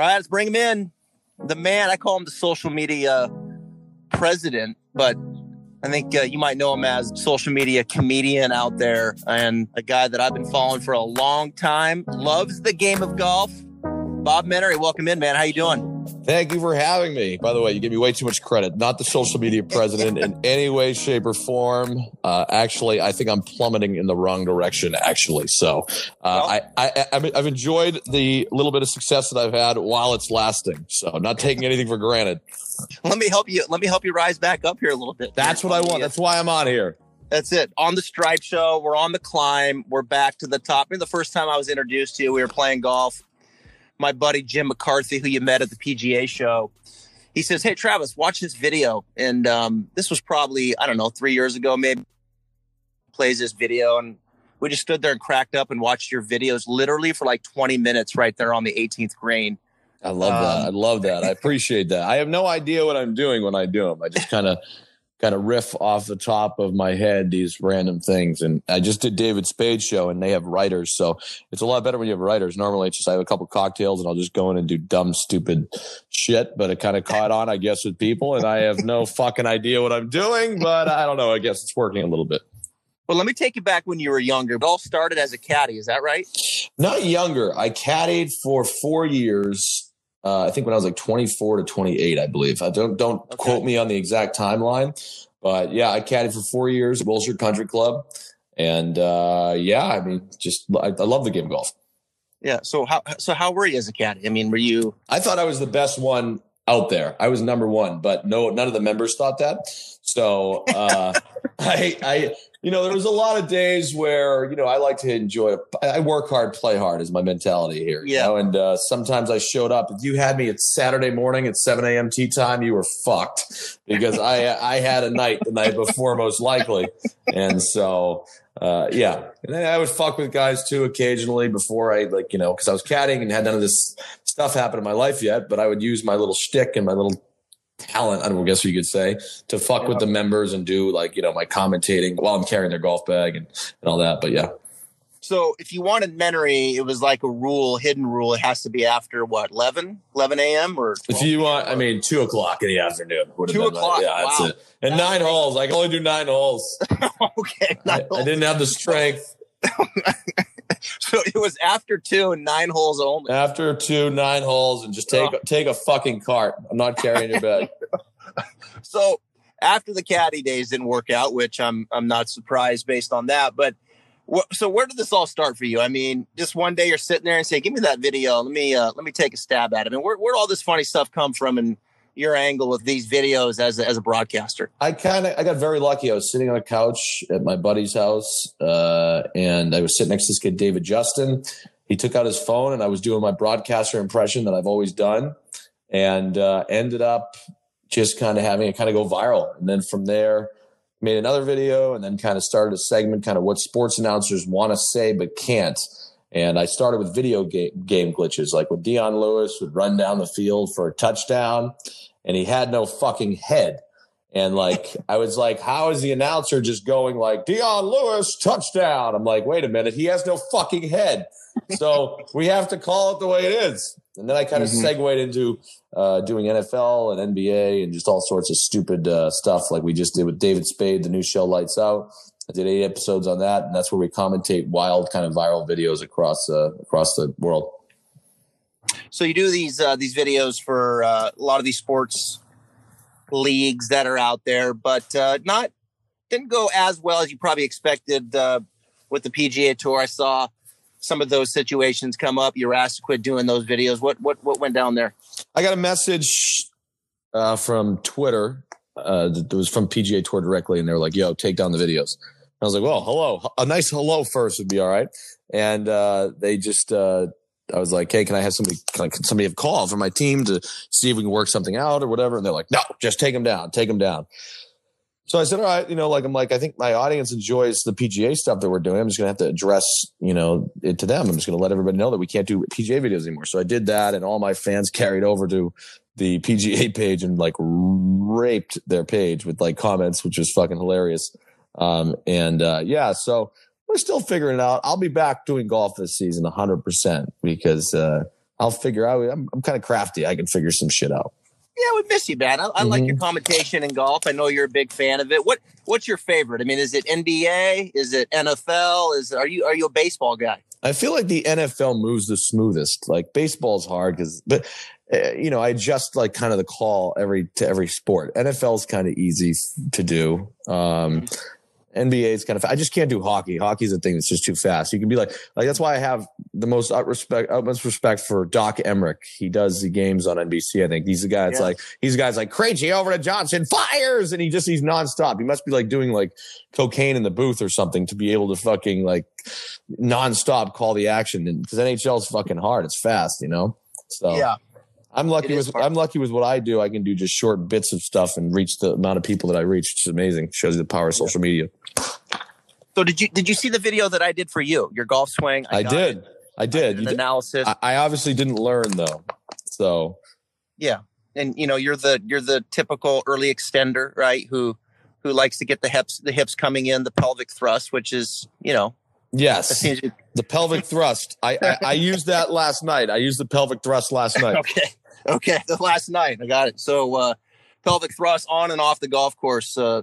All right, let's bring him in. The man, I call him the social media president, but I think uh, you might know him as social media comedian out there and a guy that I've been following for a long time. Loves the game of golf. Bob Menery, welcome in, man. How you doing? Thank you for having me. By the way, you give me way too much credit. Not the social media president in any way, shape, or form. Uh, actually, I think I'm plummeting in the wrong direction. Actually, so uh, I, I, I've enjoyed the little bit of success that I've had while it's lasting. So not taking anything for granted. Let me help you. Let me help you rise back up here a little bit. That's what I want. That's why I'm on here. That's it. On the Stripe Show, we're on the climb. We're back to the top. I mean, the first time I was introduced to you, we were playing golf my buddy Jim McCarthy, who you met at the PGA show, he says, "Hey Travis, watch this video." And um, this was probably I don't know three years ago, maybe. Plays this video, and we just stood there and cracked up and watched your videos literally for like 20 minutes right there on the 18th green. I love um, that. I love that. I appreciate that. I have no idea what I'm doing when I do them. I just kind of kind of riff off the top of my head these random things. And I just did David Spade's show and they have writers. So it's a lot better when you have writers. Normally it's just I have a couple cocktails and I'll just go in and do dumb, stupid shit. But it kind of caught on, I guess, with people. And I have no fucking idea what I'm doing, but I don't know. I guess it's working a little bit. Well, let me take you back when you were younger. It all started as a caddy. Is that right? Not younger. I caddied for four years uh, I think when I was like 24 to 28, I believe. I don't don't okay. quote me on the exact timeline, but yeah, I caddied for four years at Wilshire Country Club, and uh, yeah, I mean, just I, I love the game of golf. Yeah. So how so how were you as a caddy? I mean, were you? I thought I was the best one out there. I was number one, but no, none of the members thought that. So uh, I, I, you know, there was a lot of days where you know I like to enjoy. I work hard, play hard is my mentality here. Yeah. know? and uh, sometimes I showed up. If you had me at Saturday morning at seven a.m. tea time, you were fucked because I I had a night the night before most likely, and so uh, yeah, and then I would fuck with guys too occasionally before I like you know because I was caddying and had none of this stuff happen in my life yet. But I would use my little shtick and my little talent, I guess you could say, to fuck yeah. with the members and do like, you know, my commentating while I'm carrying their golf bag and, and all that. But yeah. So if you wanted Menery, it was like a rule, hidden rule. It has to be after what, 11, 11 a.m. or if you want, I mean, two o'clock in the afternoon. Two o'clock. Like, yeah, wow. that's it. And that's nine holes. I can only do nine holes. okay. Nine I, holes. I didn't have the strength. so it was after two and nine holes only. After two, nine holes, and just take oh. take a fucking cart. I'm not carrying your bag. so after the caddy days didn't work out, which I'm I'm not surprised based on that. But wh- so where did this all start for you? I mean, just one day you're sitting there and say, "Give me that video. Let me uh, let me take a stab at it." And where where all this funny stuff come from? And your angle with these videos as a, as a broadcaster? I kind of I got very lucky. I was sitting on a couch at my buddy's house, uh, and I was sitting next to this kid David Justin. He took out his phone, and I was doing my broadcaster impression that I've always done, and uh, ended up just kind of having it kind of go viral. And then from there, made another video, and then kind of started a segment, kind of what sports announcers want to say but can't. And I started with video game, game glitches, like with Dion Lewis would run down the field for a touchdown and he had no fucking head. And like, I was like, how is the announcer just going like Dion Lewis touchdown? I'm like, wait a minute, he has no fucking head. So we have to call it the way it is. And then I kind of mm-hmm. segued into uh, doing NFL and NBA and just all sorts of stupid uh, stuff like we just did with David Spade, the new show Lights Out. I did eight episodes on that, and that's where we commentate wild kind of viral videos across uh, across the world. So you do these uh, these videos for uh, a lot of these sports leagues that are out there, but uh, not didn't go as well as you probably expected uh, with the PGA Tour. I saw some of those situations come up. You're asked to quit doing those videos. What what what went down there? I got a message uh, from Twitter. Uh, that was from PGA Tour directly, and they were like, "Yo, take down the videos." I was like, "Well, hello, a nice hello first would be all right." And uh, they just uh, I was like, "Hey, can I have somebody? Can, I, can somebody have call for my team to see if we can work something out or whatever?" And they're like, "No, just take them down. Take them down." So I said, "All right, you know, like I'm like I think my audience enjoys the PGA stuff that we're doing. I'm just gonna have to address, you know, it to them. I'm just gonna let everybody know that we can't do PGA videos anymore." So I did that, and all my fans carried over to the PGA page and like raped their page with like comments, which was fucking hilarious. Um, and uh, yeah, so we're still figuring it out. I'll be back doing golf this season 100% because uh, I'll figure out. I'm, I'm kind of crafty. I can figure some shit out. Yeah, we miss you, man. I, I like your commentation in golf. I know you're a big fan of it. What What's your favorite? I mean, is it NBA? Is it NFL? Is are you are you a baseball guy? I feel like the NFL moves the smoothest. Like baseball's hard because, but uh, you know, I adjust like kind of the call every to every sport. NFL's kind of easy to do. Um, NBA is kind of. I just can't do hockey. Hockey's a thing that's just too fast. You can be like, like that's why I have the most respect, utmost respect for Doc Emrick. He does the games on NBC. I think he's the guy that's yeah. like, he's the guy's like Krejci over to Johnson fires, and he just he's nonstop. He must be like doing like cocaine in the booth or something to be able to fucking like nonstop call the action. And because NHL's fucking hard, it's fast, you know. So yeah. I'm lucky with hard. I'm lucky with what I do. I can do just short bits of stuff and reach the amount of people that I reach, which is amazing. Shows you the power of social media. So did you did you see the video that I did for you? Your golf swing? I, I did. It. I did. I did analysis. I, I obviously didn't learn though. So yeah, and you know you're the you're the typical early extender, right? Who who likes to get the hips the hips coming in, the pelvic thrust, which is you know Yes, the pelvic thrust. I, I, I used that last night. I used the pelvic thrust last night. okay, okay, the last night I got it. So uh, pelvic thrust on and off the golf course uh,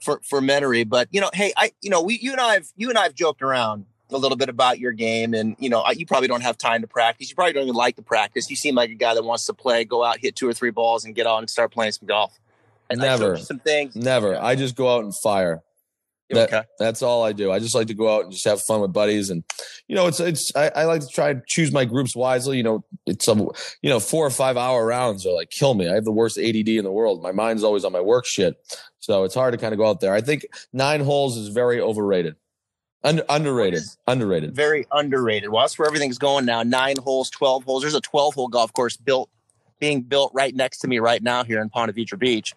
for for Menery. But you know, hey, I you know we you and I've you and I've joked around a little bit about your game, and you know you probably don't have time to practice. You probably don't even like to practice. You seem like a guy that wants to play, go out, hit two or three balls, and get on and start playing some golf. And never some things. Never. I just go out and fire. That, okay. That's all I do. I just like to go out and just have fun with buddies, and you know, it's it's. I, I like to try and choose my groups wisely. You know, it's some you know four or five hour rounds are like kill me. I have the worst ADD in the world. My mind's always on my work shit, so it's hard to kind of go out there. I think nine holes is very overrated. Under, underrated. Underrated. Very underrated. Well, that's where everything's going now. Nine holes, twelve holes. There's a twelve hole golf course built, being built right next to me right now here in Ponte Vedra Beach.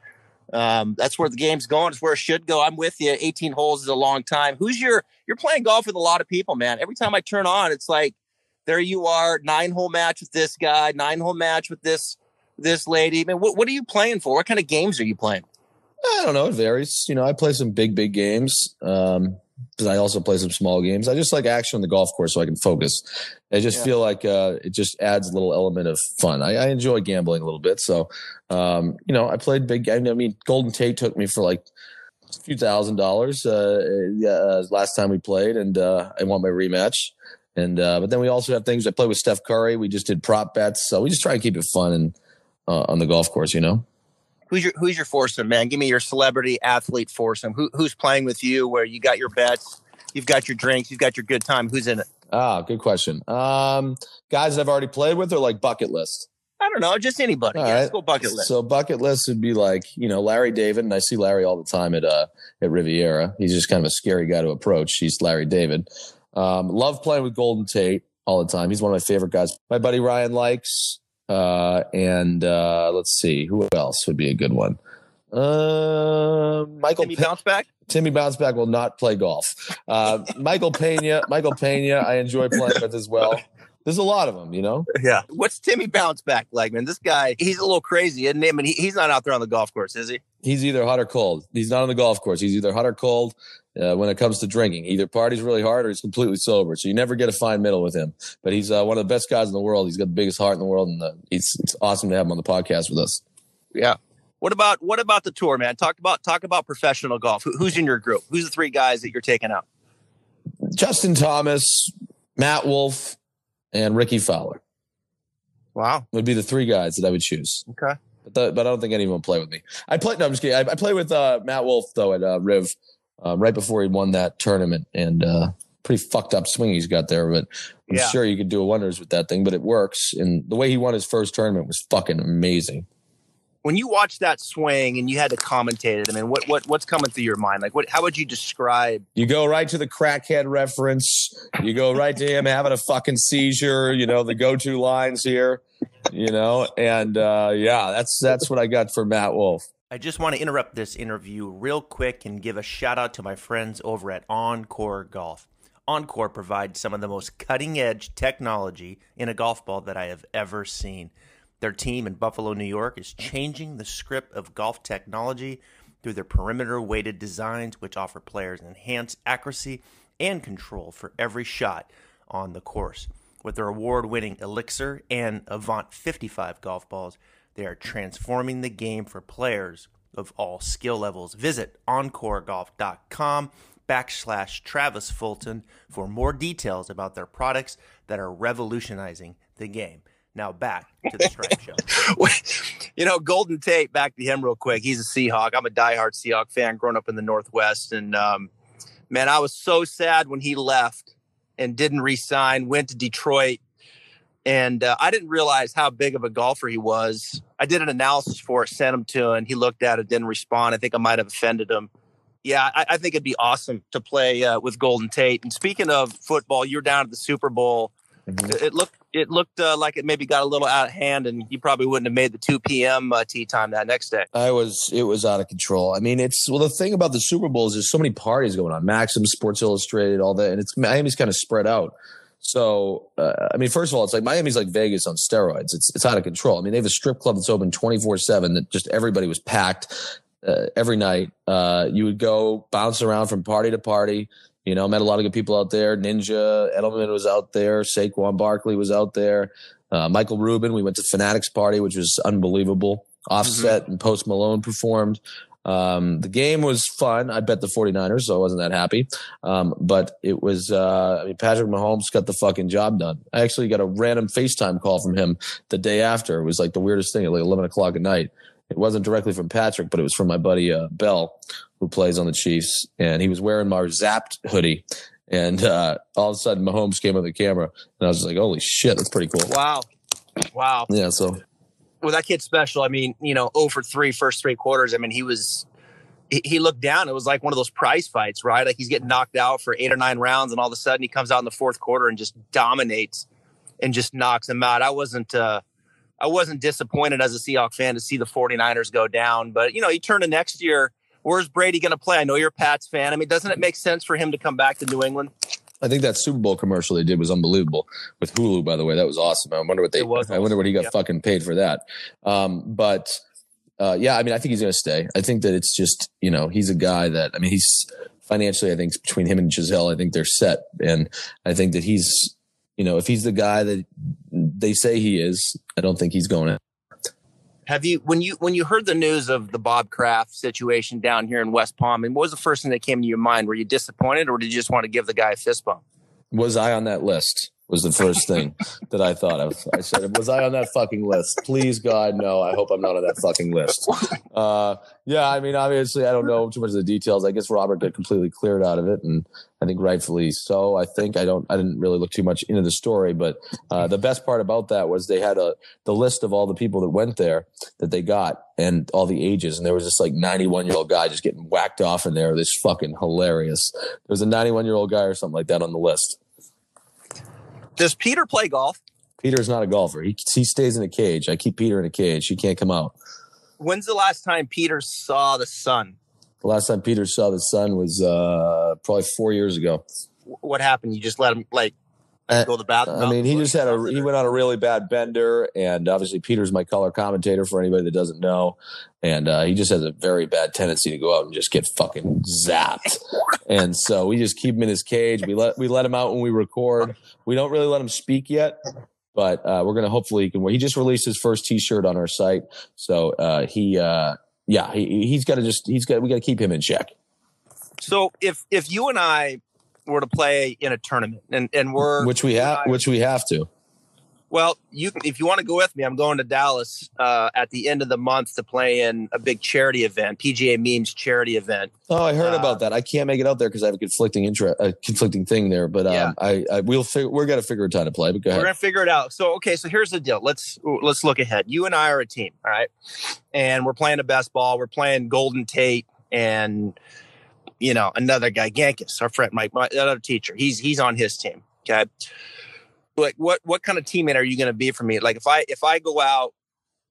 Um, that's where the game's going. It's where it should go. I'm with you. 18 holes is a long time. Who's your? You're playing golf with a lot of people, man. Every time I turn on, it's like there you are, nine hole match with this guy, nine hole match with this this lady. Man, what what are you playing for? What kind of games are you playing? I don't know. It varies. You know, I play some big big games. Um, because I also play some small games. I just like action on the golf course so I can focus. I just yeah. feel like uh, it just adds a little element of fun. I, I enjoy gambling a little bit, so um, you know I played big. I mean, Golden Tate took me for like a few thousand dollars uh, uh, last time we played, and uh, I want my rematch. And uh, but then we also have things. I play with Steph Curry. We just did prop bets, so we just try to keep it fun and uh, on the golf course, you know. Who's your Who's your foursome, man? Give me your celebrity athlete foursome. Who, who's playing with you? Where you got your bets, you've got your drinks, you've got your good time. Who's in it? Ah, good question. Um, guys I've already played with, or like bucket list. I don't know, just anybody. Yeah, right. Let's go bucket list. So bucket list would be like you know Larry David, and I see Larry all the time at uh at Riviera. He's just kind of a scary guy to approach. He's Larry David. Um, love playing with Golden Tate all the time. He's one of my favorite guys. My buddy Ryan likes. Uh, and uh, let's see, who else would be a good one? Uh, Michael Timmy Pe- Bounce Back. Timmy Bounce Back will not play golf. Uh, Michael Pena. Michael Pena. I enjoy playing with as well. There's a lot of them, you know. Yeah. What's Timmy Bounce Back like, man? This guy, he's a little crazy, isn't he? I mean, he, he's not out there on the golf course, is he? He's either hot or cold. He's not on the golf course. He's either hot or cold uh, when it comes to drinking. Either parties really hard or he's completely sober. So you never get a fine middle with him. But he's uh, one of the best guys in the world. He's got the biggest heart in the world, and uh, it's it's awesome to have him on the podcast with us. Yeah. What about what about the tour, man? Talk about talk about professional golf. Who, who's in your group? Who's the three guys that you're taking out? Justin Thomas, Matt Wolff, and Rickie Fowler. Wow, would be the three guys that I would choose. Okay, but, the, but I don't think anyone will play with me. I play. No, I'm just kidding. I, I play with uh, Matt Wolff though at uh, Riv uh, right before he won that tournament, and uh, pretty fucked up swing he's got there. But I'm yeah. sure you could do wonders with that thing. But it works, and the way he won his first tournament was fucking amazing when you watch that swing and you had to commentate it, I mean, what what what's coming through your mind? Like, what? How would you describe? You go right to the crackhead reference. You go right to him having a fucking seizure. You know the go-to lines here. You know, and uh, yeah, that's that's what I got for Matt Wolff. I just want to interrupt this interview real quick and give a shout out to my friends over at OnCore Golf. OnCore provides some of the most cutting edge technology in a golf ball that I have ever seen. Their team in Buffalo, New York is changing the script of golf technology through their perimeter weighted designs, which offer players enhanced accuracy and control for every shot on the course. With their award winning Elixir and Avant 55 golf balls, they are transforming the game for players of all skill levels. Visit oncoregolf.com backslash Travis Fulton for more details about their products that are revolutionizing the game. Now back to the Stripe Show. you know, Golden Tate, back to him real quick. He's a Seahawk. I'm a diehard Seahawk fan growing up in the Northwest. And um, man, I was so sad when he left and didn't resign, went to Detroit. And uh, I didn't realize how big of a golfer he was. I did an analysis for it, sent him to and he looked at it, didn't respond. I think I might have offended him. Yeah, I, I think it'd be awesome to play uh, with Golden Tate. And speaking of football, you're down at the Super Bowl. Mm-hmm. It looked it looked uh, like it maybe got a little out of hand, and you probably wouldn't have made the two p.m. Uh, tee time that next day. I was it was out of control. I mean, it's well the thing about the Super Bowl is there's so many parties going on, Maxim, Sports Illustrated, all that, and it's Miami's kind of spread out. So, uh, I mean, first of all, it's like Miami's like Vegas on steroids. It's it's out of control. I mean, they have a strip club that's open twenty four seven. That just everybody was packed uh, every night. Uh, you would go bounce around from party to party. You know, met a lot of good people out there. Ninja Edelman was out there. Saquon Barkley was out there. Uh, Michael Rubin. We went to Fanatics party, which was unbelievable. Offset mm-hmm. and Post Malone performed. Um, the game was fun. I bet the 49ers, so I wasn't that happy. Um, but it was, uh, I mean, Patrick Mahomes got the fucking job done. I actually got a random FaceTime call from him the day after. It was like the weirdest thing at like 11 o'clock at night. It wasn't directly from Patrick, but it was from my buddy uh, Bell, who plays on the Chiefs, and he was wearing my Zapped hoodie. And uh, all of a sudden, Mahomes came on the camera, and I was like, "Holy shit, that's pretty cool!" Wow, wow. Yeah. So, well, that kid's special. I mean, you know, over three first three quarters. I mean, he was he looked down. It was like one of those prize fights, right? Like he's getting knocked out for eight or nine rounds, and all of a sudden he comes out in the fourth quarter and just dominates and just knocks them out. I wasn't uh, I wasn't disappointed as a Seahawk fan to see the 49ers go down. But, you know, you turn to next year, where's Brady going to play? I know you're a Pats fan. I mean, doesn't it make sense for him to come back to New England? I think that Super Bowl commercial they did was unbelievable with Hulu. By the way, that was awesome. I wonder what they. I wonder what he got fucking paid for that. Um, but uh, yeah, I mean, I think he's going to stay. I think that it's just you know he's a guy that I mean he's financially I think between him and Gisele I think they're set, and I think that he's you know, if he's the guy that they say he is, I don't think he's going to. Have you when you when you heard the news of the Bob Kraft situation down here in West Palm? And what was the first thing that came to your mind? Were you disappointed, or did you just want to give the guy a fist bump? Was I on that list? Was the first thing that I thought of. I said, "Was I on that fucking list? Please, God, no. I hope I'm not on that fucking list." Uh, yeah, I mean, obviously, I don't know too much of the details. I guess Robert got completely cleared out of it, and I think rightfully so. I think I don't. I didn't really look too much into the story, but uh, the best part about that was they had a the list of all the people that went there that they got and all the ages, and there was this like 91 year old guy just getting whacked off in there. This fucking hilarious. There was a 91 year old guy or something like that on the list. Does Peter play golf? Peter is not a golfer. He he stays in a cage. I keep Peter in a cage. He can't come out. When's the last time Peter saw the sun? The last time Peter saw the sun was uh, probably four years ago. What happened? You just let him like uh, go to the bathroom. I mean, he just had a he went on a really bad bender, and obviously Peter's my color commentator for anybody that doesn't know, and uh, he just has a very bad tendency to go out and just get fucking zapped, and so we just keep him in his cage. We let we let him out when we record. We don't really let him speak yet, but uh, we're gonna hopefully he can. He just released his first T-shirt on our site, so uh, he uh, yeah he he's got to just he's got we got to keep him in check. So if if you and I were to play in a tournament, and and we're which we have, which we have to. Well, you if you want to go with me, I'm going to Dallas uh, at the end of the month to play in a big charity event, PGA Memes charity event. Oh, I heard uh, about that. I can't make it out there because I have a conflicting interest, a conflicting thing there. But um, yeah. I, I we'll figure, we're gonna figure a time to play. But go ahead. We're gonna figure it out. So okay, so here's the deal. Let's let's look ahead. You and I are a team, all right, and we're playing a best ball. We're playing Golden Tate and you know, another guy, Gankis, our friend, Mike, my other teacher. He's he's on his team. Okay. Like what what kind of teammate are you going to be for me? Like if I if I go out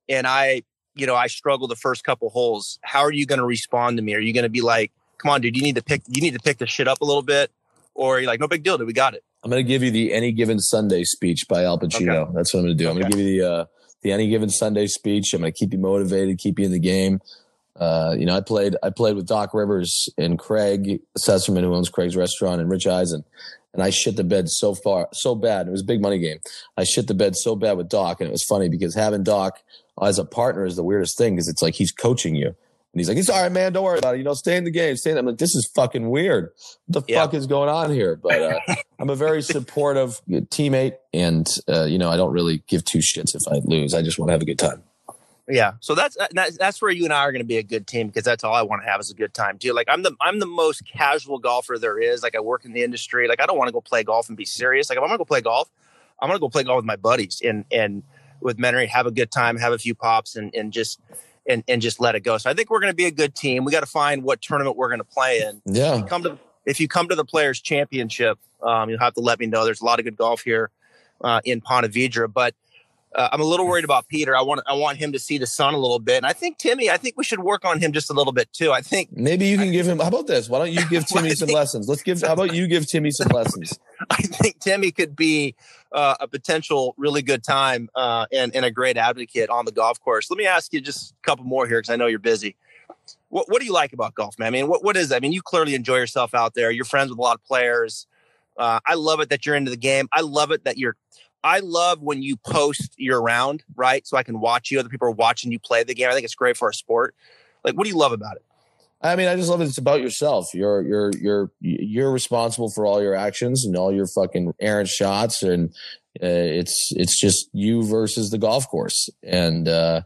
and I you know I struggle the first couple holes, how are you going to respond to me? Are you going to be like, come on, dude, you need to pick you need to pick the shit up a little bit, or you're like, no big deal, dude, we got it. I'm going to give you the any given Sunday speech by Al Pacino. Okay. That's what I'm going to do. I'm going to give you the uh, the any given Sunday speech. I'm going to keep you motivated, keep you in the game. Uh, you know, I played I played with Doc Rivers and Craig Sesserman, who owns Craig's Restaurant, and Rich Eisen. and I shit the bed so far, so bad. It was a big money game. I shit the bed so bad with Doc, and it was funny because having Doc as a partner is the weirdest thing because it's like he's coaching you. And he's like, "It's all right, man. Don't worry about it. You know, stay in the game. Stay in." I'm like, "This is fucking weird. What the Yeah. fuck is going on here?" But uh, I'm a very supportive teammate, and uh, you know, I don't really give two shits if I lose. I just want to have a good time. Yeah, so that's that's, that's where you and I are going to be a good team because that's all I want to have is a good time too. Like I'm the I'm the most casual golfer there is. Like I work in the industry. Like I don't want to go play golf and be serious. Like if I'm going to go play golf, I'm going to go play golf with my buddies and and with Menery, have a good time, have a few pops, and and just and and just let it go. So I think we're going to be a good team. We got to find what tournament we're going to play in. Yeah, Come to if you come to the Players Championship, um, you'll have to let me know. There's a lot of good golf here uh, in Ponte Vedra, but uh, I'm a little worried about Peter. I want I want him to see the sun a little bit, and I think Timmy. I think we should work on him just a little bit too. I think maybe you can give him. How about this? Why don't you give I Timmy some think- lessons? Let's give. How about you give Timmy some lessons? I think Timmy could be uh, a potential really good time uh, and and a great advocate on the golf course. Let me ask you just a couple more here because I know you're busy. What what do you like about golf, man? I mean, what what is that? I mean, you clearly enjoy yourself out there. You're friends with a lot of players. Uh, I love it that you're into the game. I love it that you're. I love when you post year round, right? So I can watch you. Other people are watching you play the game. I think it's great for our sport. Like, what do you love about it? I mean, I just love it. It's about yourself. You're you're you're you're responsible for all your actions and all your fucking errant shots, and uh, it's it's just you versus the golf course. And uh,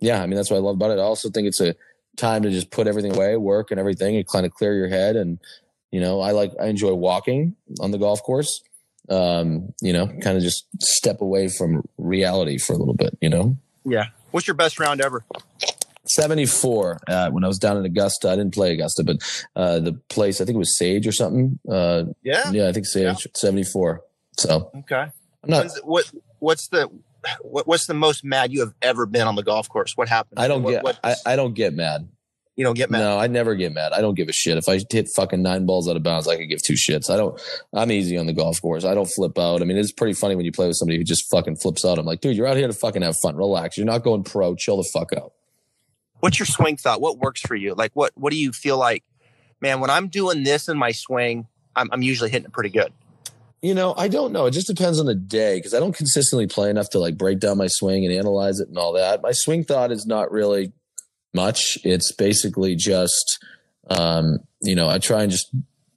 yeah, I mean that's what I love about it. I also think it's a time to just put everything away, work and everything, and kind of clear your head. And you know, I like I enjoy walking on the golf course. Um, you know, kind of just step away from reality for a little bit. You know. Yeah. What's your best round ever? 74 uh, when I was down in Augusta. I didn't play Augusta, but uh, the place, I think it was Sage or something. Uh, Yeah. yeah, I think Sage, 74. So Okay. I'm not, what what's the what, what's the most mad you have ever been on the golf course? What happened? I don't What- get, what- I, I don't get mad. You don't get mad. No, I never get mad. I don't give a shit. If I hit fucking nine balls out of bounds, I could give two shits. I don't, I'm easy on the golf course. I don't flip out. I mean, it's pretty funny when you play with somebody who just fucking flips out. I'm like, dude, you're out here to fucking have fun. Relax. You're not going pro. Chill the fuck out. What's your swing thought? What works for you? Like what what do you feel like? Man, when I'm doing this in my swing, I'm, I'm usually hitting it pretty good. You know, I don't know. It just depends on the day because I don't consistently play enough to like break down my swing and analyze it and all that. My swing thought is not really much. It's basically just, um, you know, I try and just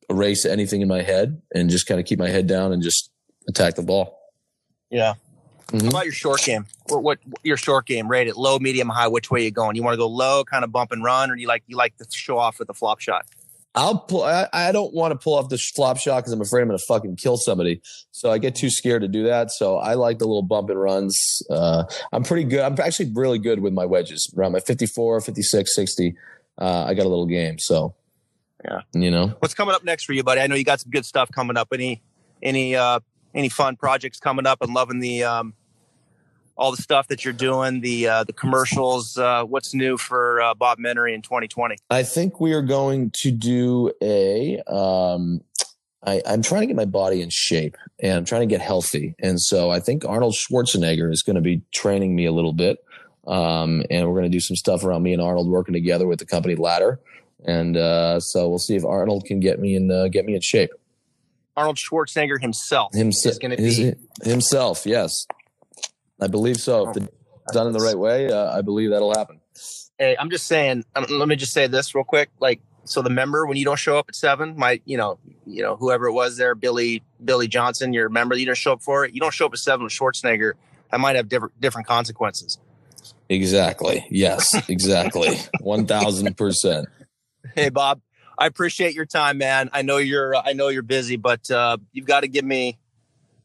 erase anything in my head and just kind of keep my head down and just attack the ball. Yeah. Mhm. How about your short game? What, what your short game? Rate it low, medium, high. Which way you going? You want to go low, kind of bump and run, or do you like you like to show off with the flop shot? I'll pull. I, I don't want to pull off the flop shot because I'm afraid I'm going to fucking kill somebody. So I get too scared to do that. So I like the little bump and runs. Uh, I'm pretty good. I'm actually really good with my wedges around my 54, 56, 60. Uh, I got a little game. So Yeah. you know, What's coming up next for you, buddy? I know you got some good stuff coming up. Any any uh any fun projects coming up and loving the um all the stuff that you're doing, the uh the commercials, uh what's new for uh, Bob Menery in 2020? I think we are going to do a. Um, I, I'm trying to get my body in shape and I'm trying to get healthy. And so I think Arnold Schwarzenegger is going to be training me a little bit. Um, and we're going to do some stuff around me and Arnold working together with the company Ladder. And uh, so we'll see if Arnold can get me in uh, get me in shape. Arnold Schwarzenegger himself Himself, is going to be himself, yes, I believe so. If it's done in the right way, uh, I believe that'll happen. Hey, I'm just saying. Um, let me just say this real quick. Like, so the member when you don't show up at seven, my, you know, you know, whoever it was there, Billy, Billy Johnson, your member, you don't show up for it. You don't show up at seven with Schwarzenegger. That might have different different consequences. Exactly. Yes. Exactly. One thousand percent. Hey, Bob, I appreciate your time, man. I know you're, I know you're busy, but uh, you've got to give me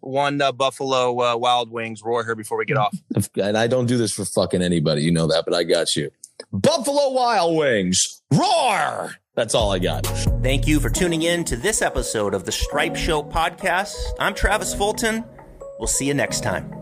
one uh, Buffalo uh, Wild Wings roar here before we get off. And I don't do this for fucking anybody. You know that, but I got you. Buffalo Wild Wings. Roar. That's all I got. Thank you for tuning in to this episode of the Stripe Show podcast. I'm Travis Fulton. We'll see you next time.